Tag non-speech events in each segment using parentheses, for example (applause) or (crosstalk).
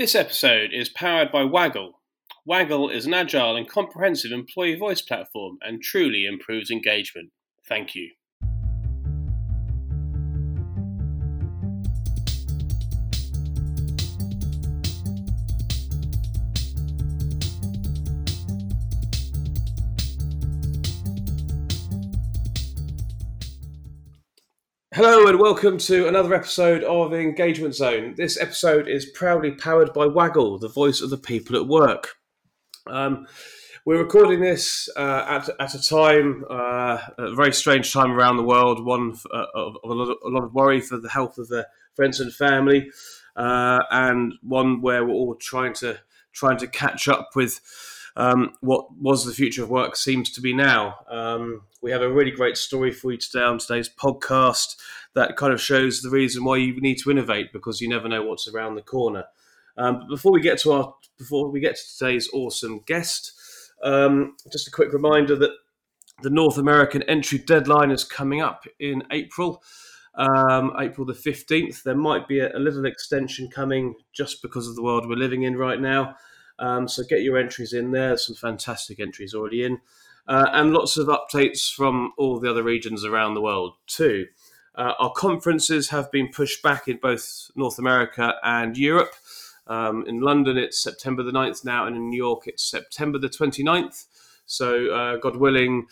This episode is powered by Waggl. Waggl is an agile and comprehensive employee voice platform and truly improves engagement. Thank you. Hello and welcome to another episode of Engagement Zone. This episode is proudly powered by Waggl, the voice of the people at work. Um, we're recording this uh, at, at a time, uh, a very strange time around the world, one uh, of, of a, lot of, a, lot of, worry for the health of the friends and family, uh, and one where we're all trying to trying to catch up with um, what was the future of work seems to be now. Um, we have a really great story for you today on today's podcast that kind of shows the reason why you need to innovate because you never know what's around the corner. Um, but before we get to our before we get to today's awesome guest, um, just a quick reminder that the North American entry deadline is coming up in April. Um, April the 15th. There might be a, a, little extension coming just because of the world we're living in right now. Um, so get your entries in there. Some fantastic entries already in. Uh, and lots of updates from all the other regions around the world too. Uh, our conferences have been pushed back in both North America and Europe. Um, in London, it's September the 9th now, and in New York, it's September the 29th. So, uh, God willing,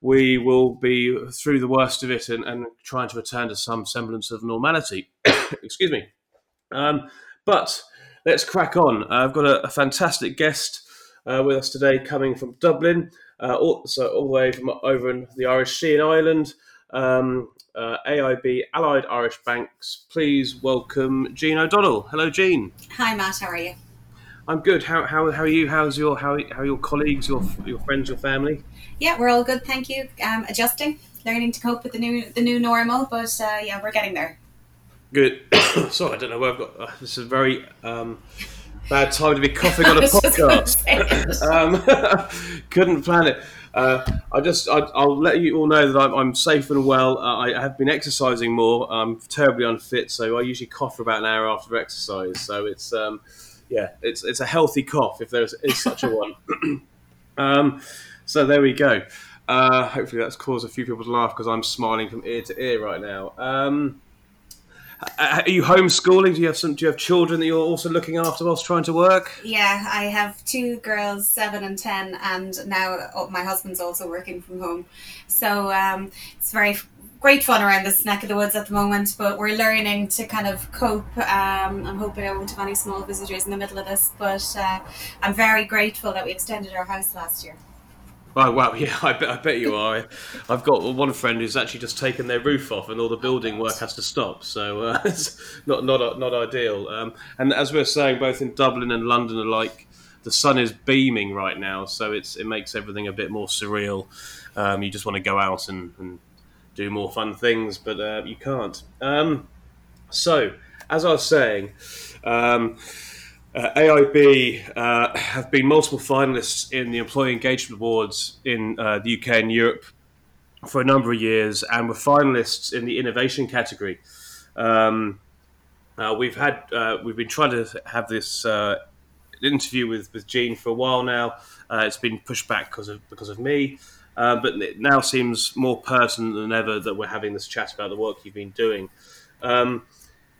we will be through the worst of it and, and trying to return to some semblance of normality. (coughs) Excuse me. Um, but let's crack on. Uh, I've got a, a fantastic guest uh, with us today coming from Dublin, uh, all, so all the way from over in the Irish Sea and Ireland. Um, uh, AIB Allied Irish Banks. Please welcome Jean O'Donnell. Hello, Jean. Hi, Matt. How are you? I'm good. How, how, how are you? How's your how, how are your colleagues, your your friends, your family? Yeah, we're all good. Thank you. Um, adjusting, learning to cope with the new the new normal, but uh, yeah, we're getting there. Good. (coughs) Sorry, I don't know where I've got. Uh, this is a very um, bad time to be coughing on a (laughs) podcast. um, (laughs) couldn't plan it. Uh, I just, I, will let you all know that I'm, I'm safe and well. Uh, I have been exercising more. I'm terribly unfit, so I usually cough for about an hour after exercise. So it's, um, yeah, it's it's a healthy cough if there is such a one. (coughs) um, so there we go. Uh, hopefully that's caused a few people to laugh because I'm smiling from ear to ear right now. Uh, are you homeschooling? Do you have some? Do you have children that you're also looking after whilst trying to work? Yeah, I have two girls, seven and ten, and now oh, my husband's also working from home. So um, it's very great fun around this neck of the woods at the moment. But we're learning to kind of cope. Um, I'm hoping I won't have any small visitors in the middle of this, but uh, I'm very grateful that we extended our house last year. Oh wow, (laughs) yeah, I bet, I bet you are. I've got one friend who's actually just taken their roof off, and all the building work has to stop. So uh, (laughs) it's not not not ideal. Um, and as we are saying, both in Dublin and London alike, the sun is beaming right now, so it's it makes everything a bit more surreal. Um, you just want to go out and, and do more fun things, but uh, you can't. Um, so, as I was saying. Uh, AIB uh, have been multiple finalists in the Employee Engagement Awards in uh, the UK and Europe for a number of years, and were finalists in the innovation category. Um, uh, we've had uh, we've been trying to have this uh, interview with with Jean for a while now. it's been pushed back because of because of me. but it now seems more pertinent than ever that we're having this chat about the work you've been doing. Um,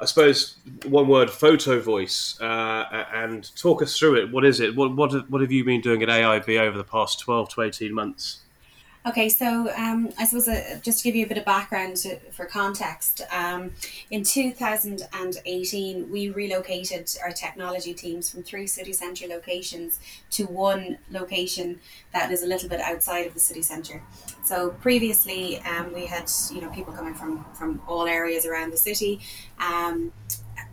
I suppose one word photo voice uh, and talk us through it. What is it? What, what what have you been doing at AIB over the past twelve to eighteen months? Okay, so um, I suppose uh, just to give you a bit of background to, for context, um, in 2018 we relocated our technology teams from three city centre locations to one location that is a little bit outside of the city centre. So previously um, we had you know people coming from from all areas around the city.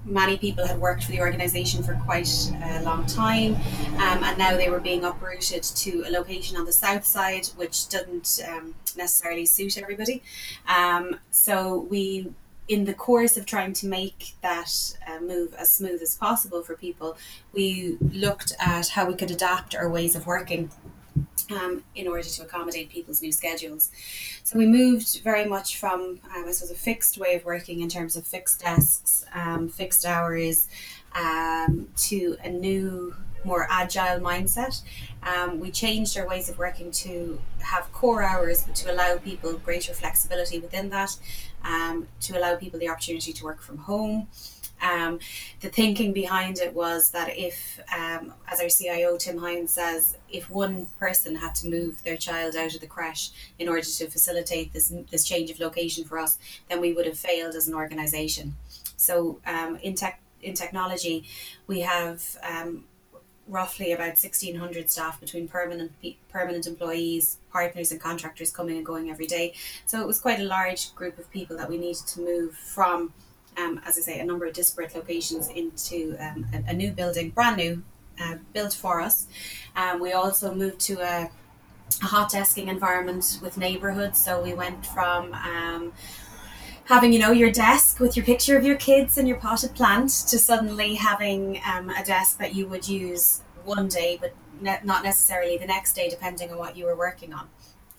Many people had worked for the organisation for quite a long time, um, and now they were being uprooted to a location on the south side, which didn't um, necessarily suit everybody. Um, so we. In the course of trying to make that uh, move as smooth as possible for people, we looked at how we could adapt our ways of working um, in order to accommodate people's new schedules. So we moved very much from, um, I suppose, a fixed way of working in terms of fixed desks, um, fixed hours, um, to a new more agile mindset. Um, we changed our ways of working to have core hours, but to allow people greater flexibility within that, um, to allow people the opportunity to work from home. Um, the thinking behind it was that if, um, as our CIO Tim Hynes says, if one person had to move their child out of the crash in order to facilitate this this change of location for us, then we would have failed as an organisation. So um, in tech in technology, we have um, roughly about 1600 staff between permanent permanent employees partners and contractors coming and going every day so it was quite a large group of people that we needed to move from um, as i say a number of disparate locations into um, a, a, new building brand new uh, built for us. Um, we also moved to a, a hot desking environment with neighborhoods. So we went from um, having you know your desk with your picture of your kids and your potted plant to suddenly having um, a desk that you would use one day but ne- not necessarily the next day depending on what you were working on.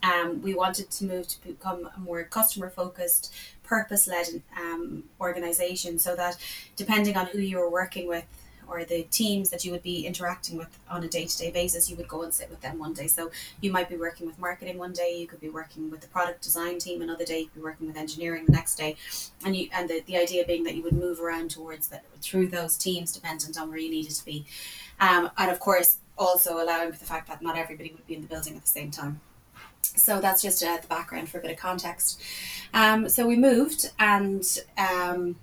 Um, we wanted to move to become a more customer focused purpose led um, organization so that depending on who you were working with or the teams that you would be interacting with on a day-to-day basis you would go and sit with them one day. So you might be working with marketing one day you could be working with the product design team another day you could be working with engineering the next day. And you and the, the idea being that you would move around towards that through those teams dependent on where you needed to be. Um, and of course also allowing for the fact that not everybody would be in the building at the same time so that's just uh, the background for a bit of context. Um, so we moved, and um,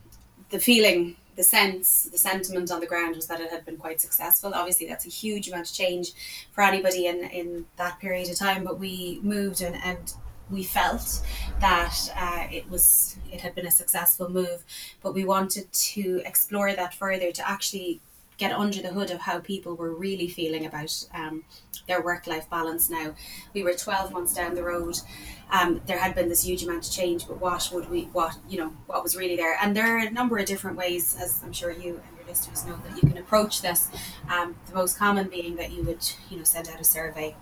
the feeling the sense, the sentiment on the ground was that it had been quite successful. Obviously, that's a huge amount of change for anybody in, in that period of time, but we moved and, and we felt that uh, it was it had been a successful move, but we wanted to explore that further to actually get under the hood of how people were really feeling about um, their work life balance now. We were 12 months down the road. Um, there had been this huge amount of change, but what would we, what, you know, what was really there? And there are a number of different ways, as I'm sure you and your listeners know, that you can approach this. Um, the most common being that you would, you know, send out a survey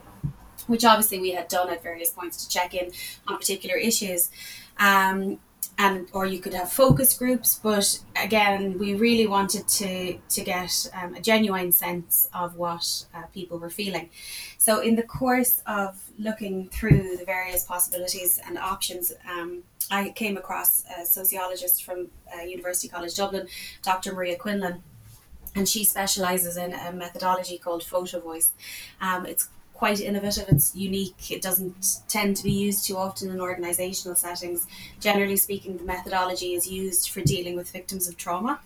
which obviously we had done at various points to check in on particular issues. Um, and or you could have focus groups but again we really wanted to to get um, a genuine sense of what uh, people were feeling. So in the course of looking through the various possibilities and options um, i came across a sociologist from uh, university college dublin dr maria quinlan and she specializes in a methodology called photo voice um, it's quite innovative. It's unique. It doesn't tend to be used too often in organisational settings. Generally speaking, the methodology is used for dealing with victims of trauma.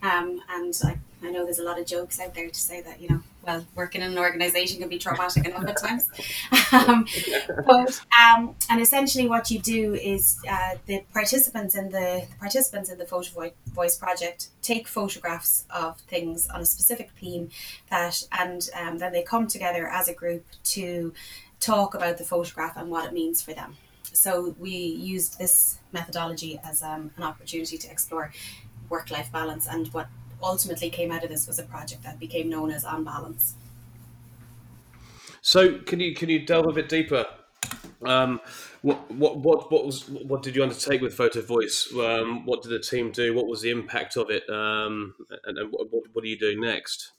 Um, and I, I know there's a lot of jokes out there to say that, you know, well, working in an organization can be traumatic enough at times. (laughs) Um, but um, and essentially, what you do is uh, the participants in the, the, participants in the photo voice project take photographs of things on a specific theme that, and um, then they come together as a group to talk about the photograph and what it means for them. So we used this methodology as um, an opportunity to explore work-life balance and what ultimately came out of this was a project that became known as On Balance. So, can you can you delve a bit deeper? Um, what what what what was what did you undertake with Photo Voice? Um, what did the team do? What was the impact of it? Um, and, and what, what are you doing next?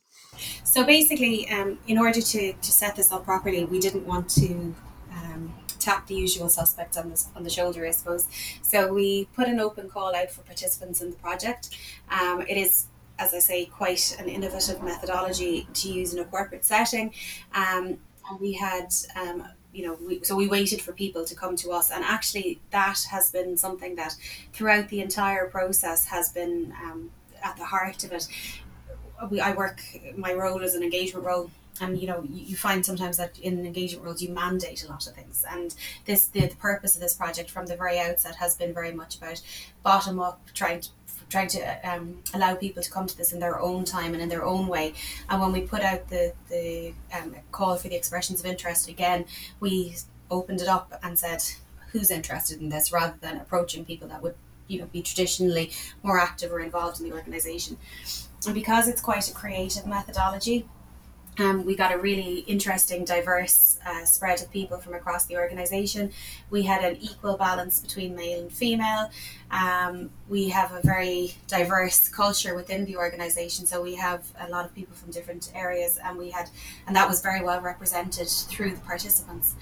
So basically, um, in order to, to set this up properly, we didn't want to um, tap the usual suspects on the, on the shoulder, I suppose. So we put an open call out for participants in the project. Um, it is as I say, quite an innovative methodology to use in a corporate setting. Um, and we had, um, you know, we, so we waited for people to come to us, and actually, that has been something that throughout the entire process has been um, at the heart of it. We, I work, my role is an engagement role and you know you, find sometimes that in engagement roles you mandate a lot of things and this the, the, purpose of this project from the very outset has been very much about bottom up trying to trying to um, allow people to come to this in their own time and in their own way. And when we put out the the um, call for the expressions of interest again, we opened it up and said who's interested in this, rather than approaching people that would you know be traditionally more active or involved in the organisation. And because it's quite a creative methodology, Um, we got a really interesting, diverse uh, spread of people from across the organisation. We had an equal balance between male and female. Um, we have a very diverse culture within the organisation, so we have a lot of people from different areas, and we had, and that was very well represented through the participants.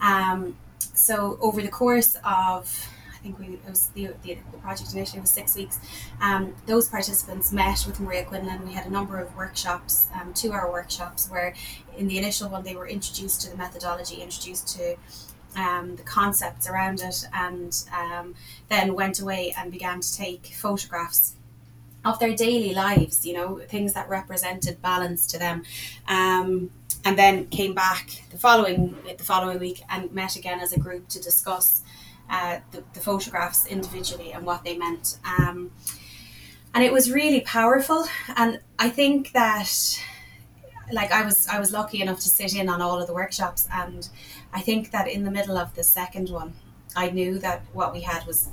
Um, so over the course of think we it was the, the, the project initially was six weeks. Um, those participants met with Maria Quinlan. We had a number of workshops, um, two hour workshops, where in the initial one they were introduced to the methodology, introduced to um, the concepts around it, and um, then went away and began to take photographs of their daily lives, you know, things that represented balance to them. Um, and then came back the following the following week and met again as a group to discuss uh, the, the, photographs individually and what they meant. Um, and it was really powerful. And I think that, like, I was I was lucky enough to sit in on all of the workshops, and I think that in the middle of the second one, I knew that what we had was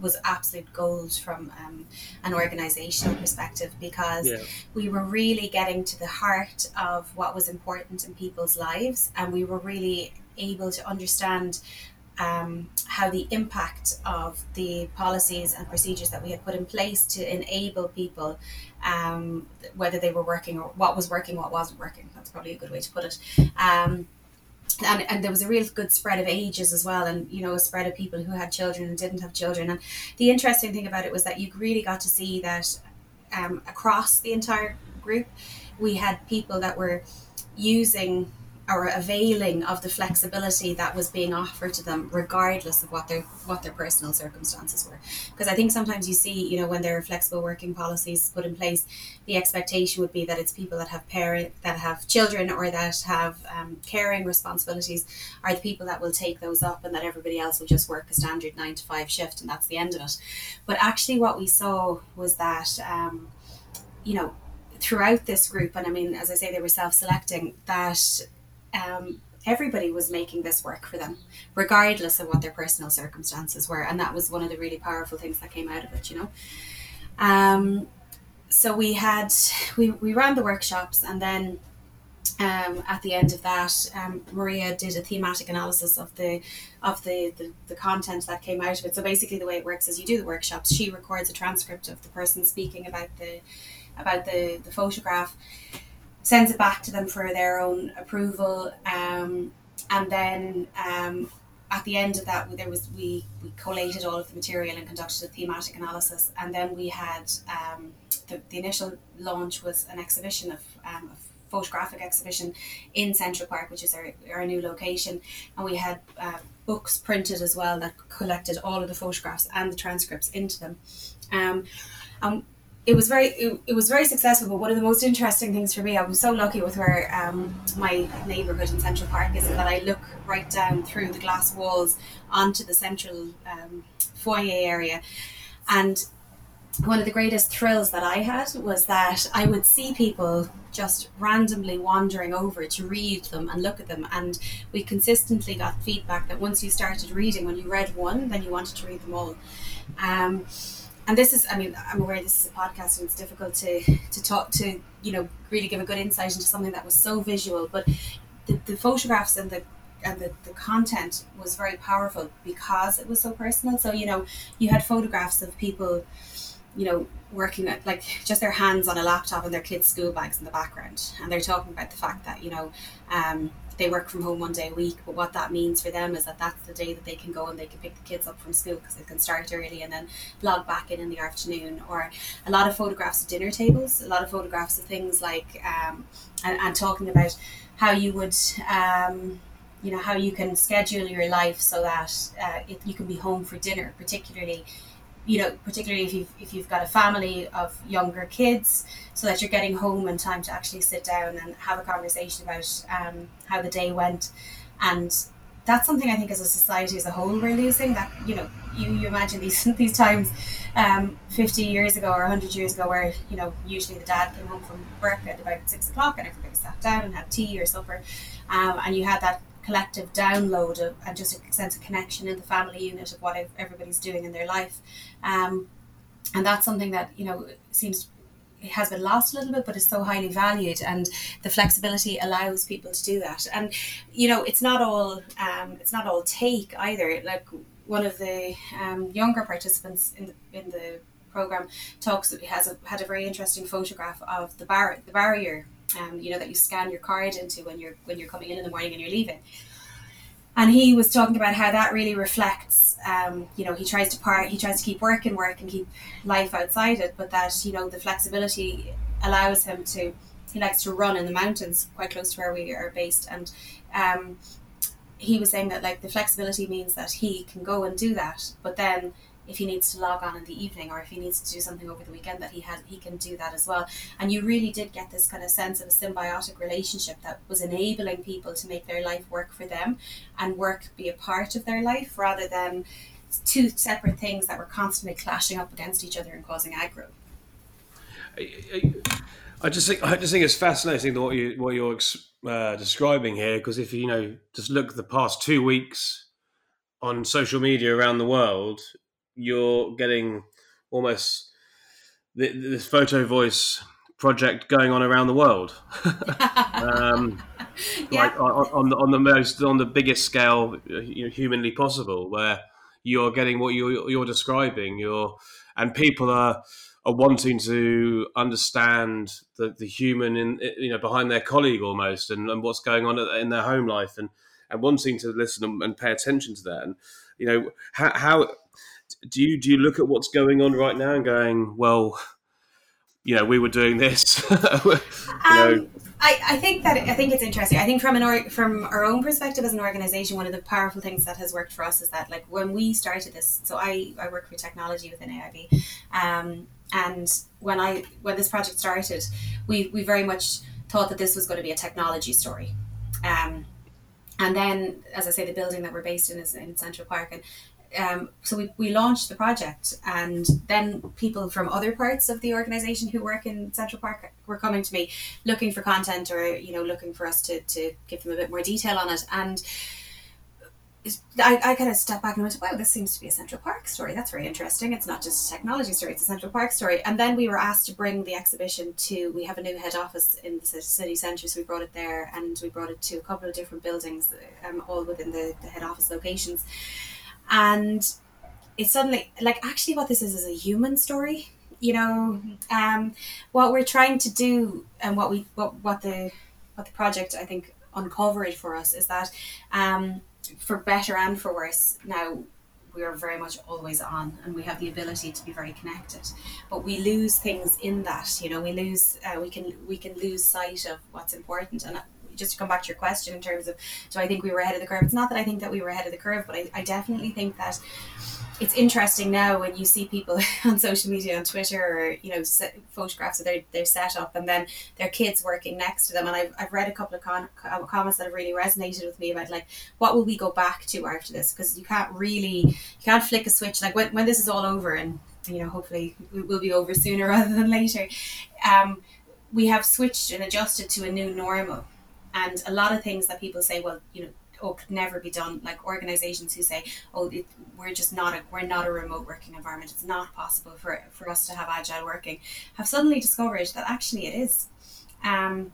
was absolute gold from um, an organizational perspective because yeah. we were really getting to the heart of what was important in people's lives and we were really able to understand um, how the impact of the policies and procedures that we had put in place to enable people, um, whether they were working or what was working, what wasn't working. That's probably a good way to put it. Um, and, and there was a real good spread of ages as well, and you know, a spread of people who had children and didn't have children. And the interesting thing about it was that you really got to see that um, across the entire group, we had people that were using or availing of the flexibility that was being offered to them regardless of what their what their personal circumstances were. Because i think sometimes you see you know when there are flexible working policies put in place the expectation would be that it's people that have parent that have children or that have um, caring responsibilities are the people that will take those up and that everybody else will just work a standard nine to five shift and that's the end of it. But actually what we saw was that um, you know throughout this group, and I mean, as I say, they were self selecting, that um, everybody was making this work for them, regardless of what their personal circumstances were. And that was one of the really powerful things that came out of it, you know. Um, so we had, we, we ran the workshops and then um, at the end of that, um, Maria did a thematic analysis of the of the, the, the content that came out of it. So basically, the way it works is you do the workshops. She records a transcript of the person speaking about the about the, the photograph, sends it back to them for their own approval. Um, and then um, at the end of that, there was we, we collated all of the material and conducted a thematic analysis. And then we had um, the, the initial launch was an exhibition of um, a photographic exhibition in Central Park, which is our, our new location. And we had uh, books printed as well that collected all of the photographs and the transcripts into them. Um, and it was very it, it, was very successful but one of the most interesting things for me i was so lucky with where um, my neighborhood in central park is that i look right down through the glass walls onto the central um, foyer area. And one of the greatest thrills that i had was that i would see people just randomly wandering over to read them and look at them. And we consistently got feedback that once you started reading when you read one then you wanted to read them all. Um, and this is i mean i'm aware this is a podcast and it's difficult to to talk to you know really give a good insight into something that was so visual. But the, the photographs and the and the, the content was very powerful because it was so personal. So you know you had photographs of people you know working at like just their hands on a laptop and their kids school bags in the background. And they're talking about the fact that you know um, they work from home one day a week. But what that means for them is that that's the day that they can go and they can pick the kids up from school because they can start early and then log back in in the afternoon. Or a lot of photographs of dinner tables, a lot of photographs of things like, um, and, and talking about how you would. Um, you know how you can schedule your life so that uh, you can be home for dinner, particularly you know, particularly if you've if you've got a family of younger kids, so that you're getting home in time to actually sit down and have a conversation about um, how the day went, and that's something I think as a society as a whole we're losing. That you know, you, you imagine these (laughs) these times, um, fifty years ago or hundred years ago, where you know usually the dad came home from work at about six o'clock and everybody sat down and had tea or supper, um, and you had that collective download of, and just a sense of connection in the family unit of what everybody's doing in their life. Um, and that's something that, you know, seems it has been lost a little bit, but it's so highly valued, and the flexibility allows people to do that. And you know, it's not all um, it's not all take either. Like one of the um, younger participants in the, in the program talks has a, had a very interesting photograph of the bar the barrier um, you know that you scan your card into when you're when you're coming in in the morning and you're leaving. And he was talking about how that really reflects um, you know he tries to part he tries to keep work and work and keep life outside it but that you know the flexibility allows him to he likes to run in the mountains quite close to where we are based. And um, he was saying that like the flexibility means that he can go and do that but then if he needs to log on in the evening or if he needs to do something over the weekend that he has he can do that as well. And you really did get this kind of sense of a symbiotic relationship that was enabling people to make their life work for them and work be a part of their life rather than two separate things that were constantly clashing up against each other and causing aggro. I just think I just think it's fascinating what you what you're uh, describing here because if you know just look the past two weeks on social media around the world, you're getting almost this photo voice project going on around the world, (laughs) um, (laughs) yeah. like on, on, the, on the most on the biggest scale you know, humanly possible, where you're getting what you're, you're describing. You're and people are are wanting to understand the, the human in you know behind their colleague almost and, and what's going on in their home life and and wanting to listen and, and pay attention to that and you know how, how do you do you look at what's going on right now and going, well, you know, we were doing this. (laughs) you know. Um, I, I think that I think it's interesting. I think from an or, from our own perspective as an organization, one of the powerful things that has worked for us is that like when we started this. So I, I work for technology within AIB, um, and when I when this project started, we we very much thought that this was going to be a technology story. Um, and then, as I say, the building that we're based in is in Central Park, and um, so we, we launched the project and then people from other parts of the organization who work in central park were coming to me looking for content or you know looking for us to, to give them a bit more detail on it and I, I kind of stepped back and went, wow, this seems to be a Central Park story. That's very interesting. It's not just a technology story, it's a Central Park story. And then we were asked to bring the exhibition to, we have a new head office in the city centre, so we brought it there and we brought it to a couple of different buildings, um, all within the, the head office locations and it's suddenly like actually what this is is a human story you know? Um, what we're trying to do and what we what, what the what the project i think uncovered for us is that um, for better and for worse now we are very much always on and we have the ability to be very connected. But we lose things in that you know? We lose uh, we can we can lose sight of what's important and just to come back to your question in terms of do I think we were ahead of the curve? It's not that I think that we were ahead of the curve, but I, I definitely think that it's interesting now when you see people (laughs) on social media on Twitter or you know photographs of their, their setup and then their kids working next to them. And I've, I've read a couple of con- comments that have really resonated with me about like what will we go back to after this? Because you can't really you can't flick a switch. Like when, when this is all over and you know hopefully it will be over sooner (laughs) rather than later um, we have switched and adjusted to a new normal and a lot of things that people say well you know oh could never be done. Like organizations who say oh it, we're just not a we're not a remote working environment. It's not possible for for us to have agile working. Have suddenly discovered that actually it is. Um,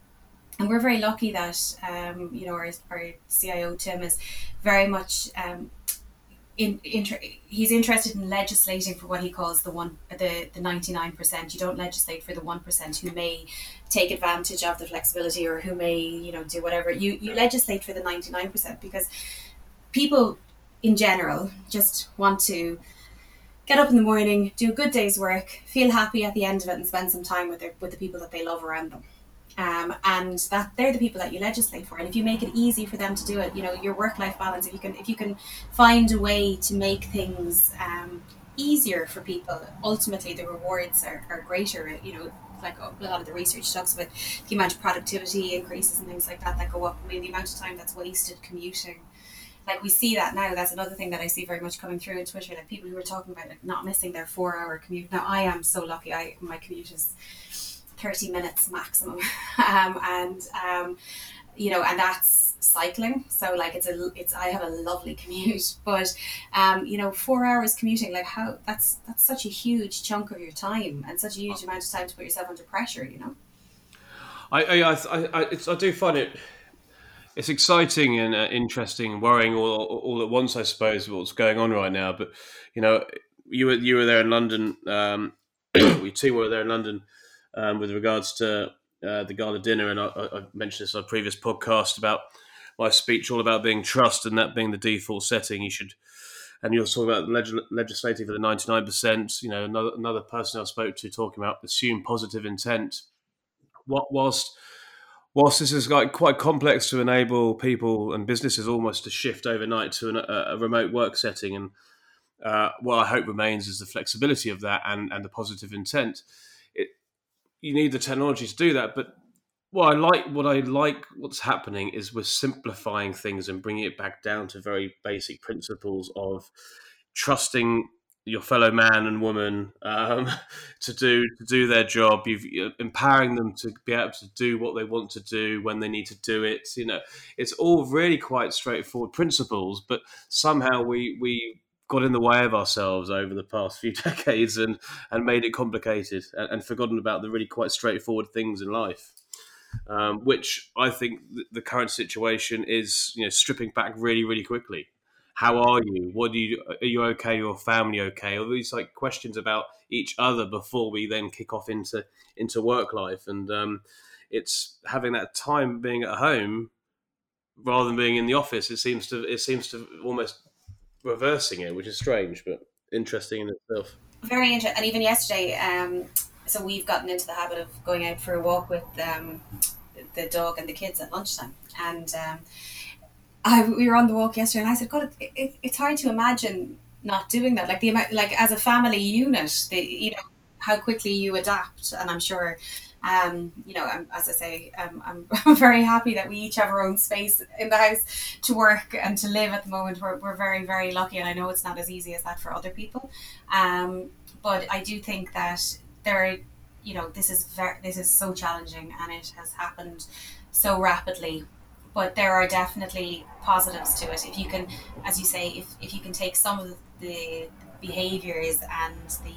and we're very lucky that um, you know our, our CIO Tim is very much um, in, inter, he's interested in legislating for what he calls the one the the 99% you don't legislate for the 1% who may take advantage of the flexibility or who may you know do whatever. You you legislate for the 99% because people in general just want to get up in the morning do a good day's work feel happy at the end of it and spend some time with their with the people that they love around them um, and that they're the people that you legislate for. And if you make it easy for them to do it you know your work life balance if you can if you can find a way to make things um, easier for people ultimately the rewards are, are greater you know like a lot of the research talks about the amount of productivity increases and things like that that go up I mean the amount of time that's wasted commuting. Like we see that now. That's another thing that I see very much coming through in Twitter like people who are talking about like not missing their four hour commute. Now I am so lucky. I my commute is 30 minutes maximum. (laughs) um, and um, you know, and that's cycling. So like it's a it's I have a lovely (laughs) commute, but um, you know, four hours commuting, like how that's that's such a huge chunk of your time and such a huge amount of time to put yourself under pressure. You know. I I I, I, I do find it it's exciting and uh, interesting, worrying all, all at once, I suppose, what's going on right now. But you know, you were you were there in London. Um, (coughs) we too were there in London um, with regards to uh, the gala dinner, and I, I, mentioned this on a previous podcast about my speech all about being trust and that being the default setting. You should, and you're talking about leg- legislating for the ninety nine percent. You know, another another person I spoke to talking about assume positive intent. What whilst whilst this is like quite complex to enable people and businesses almost to shift overnight to an, a, a, remote work setting, and uh, what I hope remains is the flexibility of that and, and the positive intent. You need the technology to do that, but what I like, what I like, what's happening is we're simplifying things and bringing it back down to very basic principles of trusting your fellow man and woman um, (laughs) to do to do their job. You've empowering them to be able to do what they want to do when they need to do it. You know, it's all really quite straightforward principles, but somehow we we got in the way of ourselves over the past few (laughs) decades and and made it complicated and, and forgotten about the really quite straightforward things in life. Um, which I think the current situation is, you know, stripping back really, really quickly how are you? What do you are you okay? Your family okay? All these like questions about each other before we then kick off into into work life, and um, it's having that time being at home rather than being in the office. It seems to it seems to almost reversing it, which is strange but interesting in itself. Very interesting, and even yesterday. Um, so we've gotten into the habit of going out for a walk with um, the dog and the kids at lunchtime, and um, I we were on the walk yesterday, and I said, God, it, it, it's hard to imagine not doing that. Like the amount, like as a family unit, the you know how quickly you adapt, and I'm sure. Um, you know, as I say, um, I'm, (laughs) I'm very happy that we each have our own space in the house to work and to live at the moment. We're, we're very, very lucky, and I know it's not as easy as that for other people. Um, but I do think that there, you know, this is very, this is so challenging, and it has happened so rapidly but there are definitely positives to it if you can as you say if, if you can take some of the behaviors and the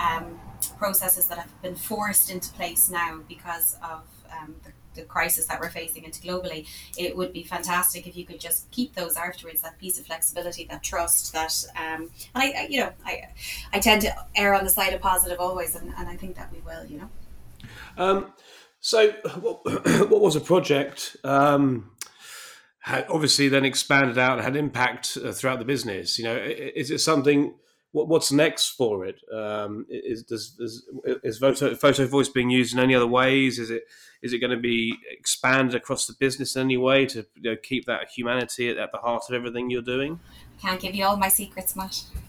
um, processes that have been forced into place now because of um, the, the, crisis that we're facing into globally it would be fantastic if you could just keep those afterwards that piece of flexibility that trust that um, and I, I you know I, I tend to err on the side of positive always and, and I think that we will you know um, so, what, (clears throat) what was a project? Um, had obviously then expanded out and had impact uh, throughout the business. You know, is it something? What, what's next for it? Um, is does, does, is photo, photo voice being used in any other ways? Is it is it going to be expanded across the business in any way to you know, keep that humanity at, at the heart of everything you're doing? Can't give you all my secrets, Matt. (laughs)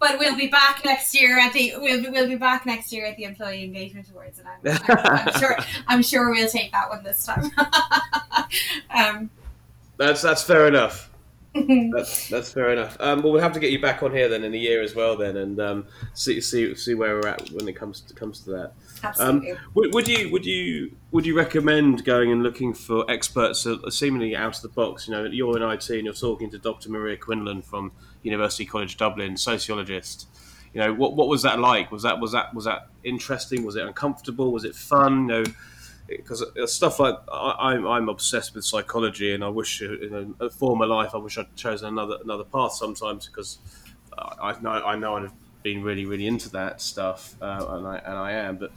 but we'll be back next year at the we'll be, we'll be back next year at the Employee Engagement Awards, and I'm, I'm, I'm sure I'm sure we'll take that one this time. (laughs) um, that's that's fair enough. (laughs) that's that's fair enough. Um, well, we'll have to get you back on here then in a year as well, then, and um, see see see where we're at when it comes to comes to that. Absolutely. Um, would, would, you would you would you recommend going and looking for experts seemingly out of the box? You know, you're in IT and you're talking to Dr. Maria Quinlan from University College Dublin, sociologist. You know, what what was that like? Was that was that was that interesting? Was it uncomfortable? Was it fun? You know, because stuff like I, am I'm obsessed with psychology, and I wish in a, former life I wish I'd chosen another another path sometimes because I, know I know I'd have been really really into that stuff, uh, and I and I am, but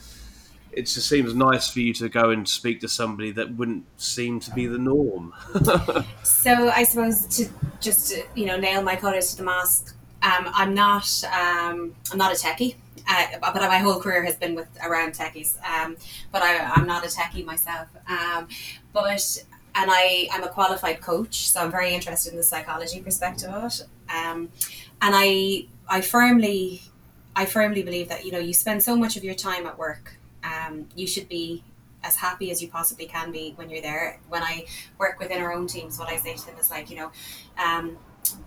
it just seems nice for you to go and speak to somebody that wouldn't seem to be the norm. (laughs) so I suppose to just you know nail my colours to the mast, um, I'm not um, I'm not a techie. Uh, but my whole career has been with around techies. Um, but I, am not a techie myself. Um, but and I I'm a qualified coach, so I'm very interested in the psychology perspective of it. Um, and I I firmly I firmly believe that you know you spend so much of your time at work um, you should be as happy as you possibly can be when you're there. When I work within our own teams, what I say to them is like, you know, um,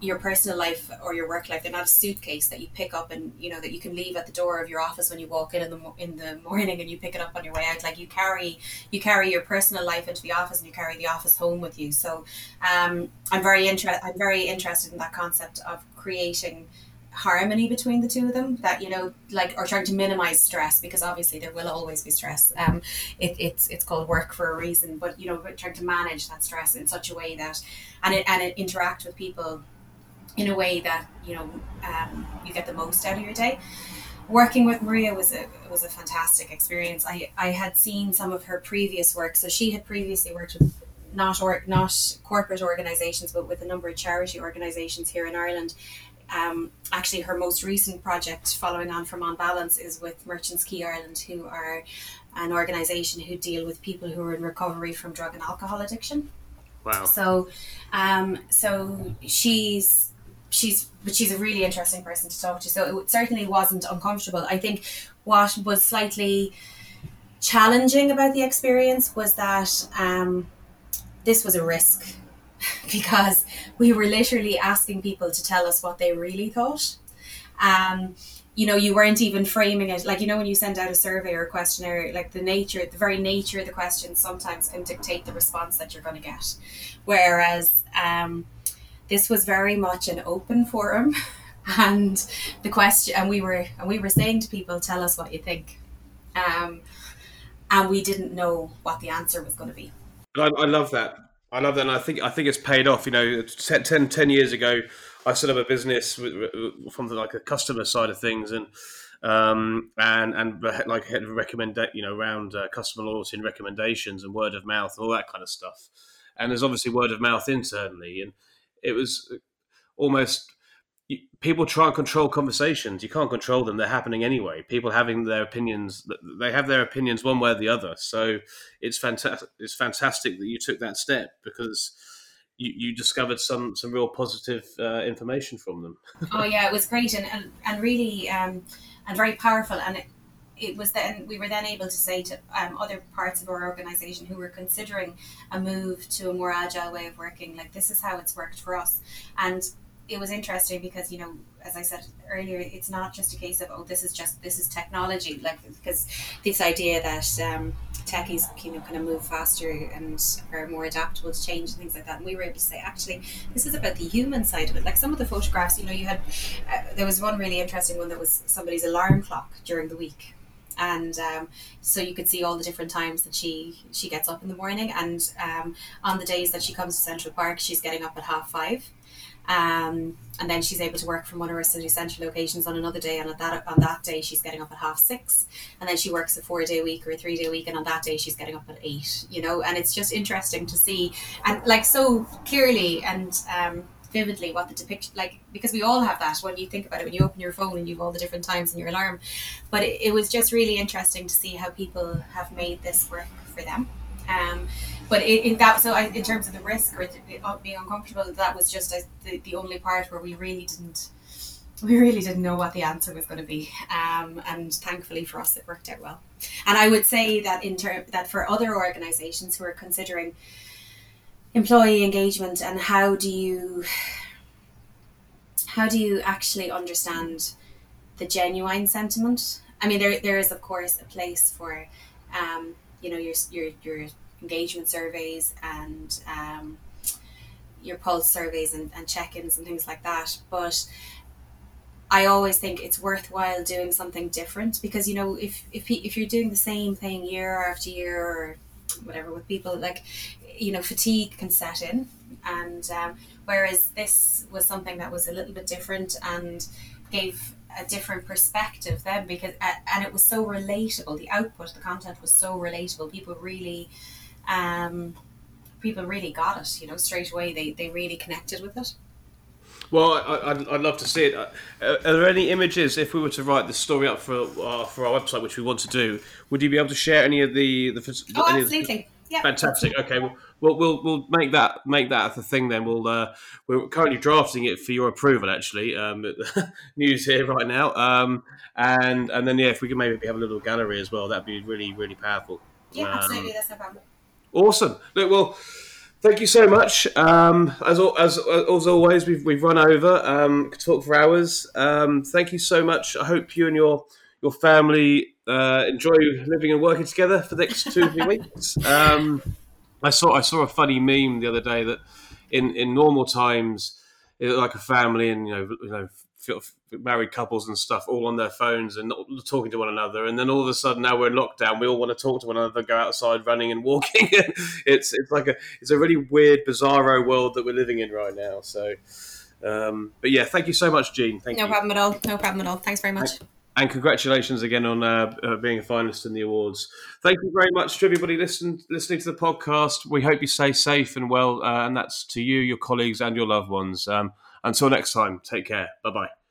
your personal life or your work life. They're not a suitcase that you pick up and you know that you can leave at the door of your office when you walk in in the, in the morning and you pick it up on your way out. Like you carry you carry your personal life into the office and you carry the office home with you. So um, i'm very interested i'm very interested in that concept of creating harmony between the two of them that you know like or trying to minimize stress because obviously there will always be stress. Um it, it's it's called work for a reason but you know trying to manage that stress in such a way that and it and it interact with people in a way that you know um, you get the most out of your day. Working with Maria was a was a fantastic experience. I I had seen some of her previous work. So she had previously worked with not or not corporate organizations but with a number of charity organizations here in Ireland. Um, actually her most recent project following on from on balance is with Merchants Quay Ireland who are an organization who deal with people who are in recovery from drug and alcohol addiction. Wow. So um, so she's she's but she's a really interesting person to talk to so it certainly wasn't uncomfortable i think what was slightly challenging about the experience was that um, this was a risk (laughs) because we were literally asking people to tell us what they really thought. Um, you know, you weren't even framing it like you know when you send out a survey or a questionnaire, like the nature, the very nature of the questions sometimes can dictate the response that you're going to get. Whereas um, this was very much an open forum, (laughs) and the question, and we were and we were saying to people, tell us what you think, um, and we didn't know what the answer was going to be. I, I love that I love that, and I think I think it's paid off. You know, 10, 10 years ago, I set up a business from the, like a customer side of things, and um, and and like recommend you know around uh, customer loyalty and recommendations and word of mouth and all that kind of stuff. And there's obviously word of mouth internally, and it was almost people try and control conversations. You can't control them; they're happening anyway. People having their opinions, they have their opinions one way or the other. So it's fantastic. It's fantastic that you took that step because you, you discovered some some real positive uh, information from them. (laughs) oh yeah, it was great and and, and really um, and very powerful. And it, it was then we were then able to say to um, other parts of our organization who were considering a move to a more agile way of working, like this is how it's worked for us, and it was interesting because you know as i said earlier it's not just a case of oh this is just this is technology like because this idea that um, techies you know kind of move faster and are more adaptable to change and things like that. And we were able to say actually this is about the human side of it. Like some of the photographs you know you had uh, there was one really interesting one that was somebody's alarm clock during the week and um, so you could see all the different times that she she gets up in the morning and um, on the days that she comes to central park she's getting up at half five um, and then she's able to work from one of her city centre locations on another day. And on that on that day, she's getting up at half six. And then she works a four day week or a three day week. And on that day, she's getting up at eight. You know, and it's just interesting to see and like so clearly and um, vividly what the depiction like because we all have that when you think about it when you open your phone and you've all the different times in your alarm. But it, it was just really interesting to see how people have made this work for them. Um, but it, it, that so I, in terms of the risk or uh, being uncomfortable, that was just a, the, the only part where we really didn't we really didn't know what the answer was going to be, um, and thankfully for us, it worked out well. And I would say that in ter- that for other organisations who are considering employee engagement and how do you how do you actually understand the genuine sentiment? I mean, there there is of course a place for um, you know your your your engagement surveys and um, your pulse surveys and, and check-ins and things like that but I always think it's worthwhile doing something different because you know if if if you're doing the same thing year after year or whatever with people like you know fatigue can set in and um, whereas this was something that was a little bit different and gave a different perspective then because and it was so relatable the output the content was so relatable people really um, people really got it. You know, straight away they they really connected with it. Well, I, would I'd love to see it. Uh, are there any images, if we were to write the story up for uh, for our website, which we want to do, would you be able to share any of the the? Oh, absolutely. Yeah. Fantastic. Okay, well, we'll, we'll we'll make that make that the thing. Then we'll uh, we're currently drafting it for your approval. Actually, um, (laughs) news here right now. Um, and and then yeah, if we could maybe have a little gallery as well, that'd be really really powerful. Yeah, um, absolutely. That's no problem. Awesome. Look, well, thank you so much. Um, as, as as always, we've we've run over. Um, could talk for hours. Um, thank you so much. I hope you and your your family uh, enjoy living and working together for the next two three weeks. Um, I saw I saw a funny meme the other day that in in normal times, like a family and you know you know married couples and stuff all on their phones and not talking to one another and then all of a sudden now we're in lockdown we all want to talk to one another go outside running and walking (laughs) it's it's like a it's a really weird bizarro world that we're living in right now so um, but yeah thank you so much Jean thank no you. problem at all no problem at all thanks very much and congratulations again on uh, uh, being a finalist in the awards. Thank you very much to everybody listen, listening to the podcast. We hope you stay safe and well, uh, and that's to you, your colleagues, and your loved ones. Um, until next time, take care. Bye bye.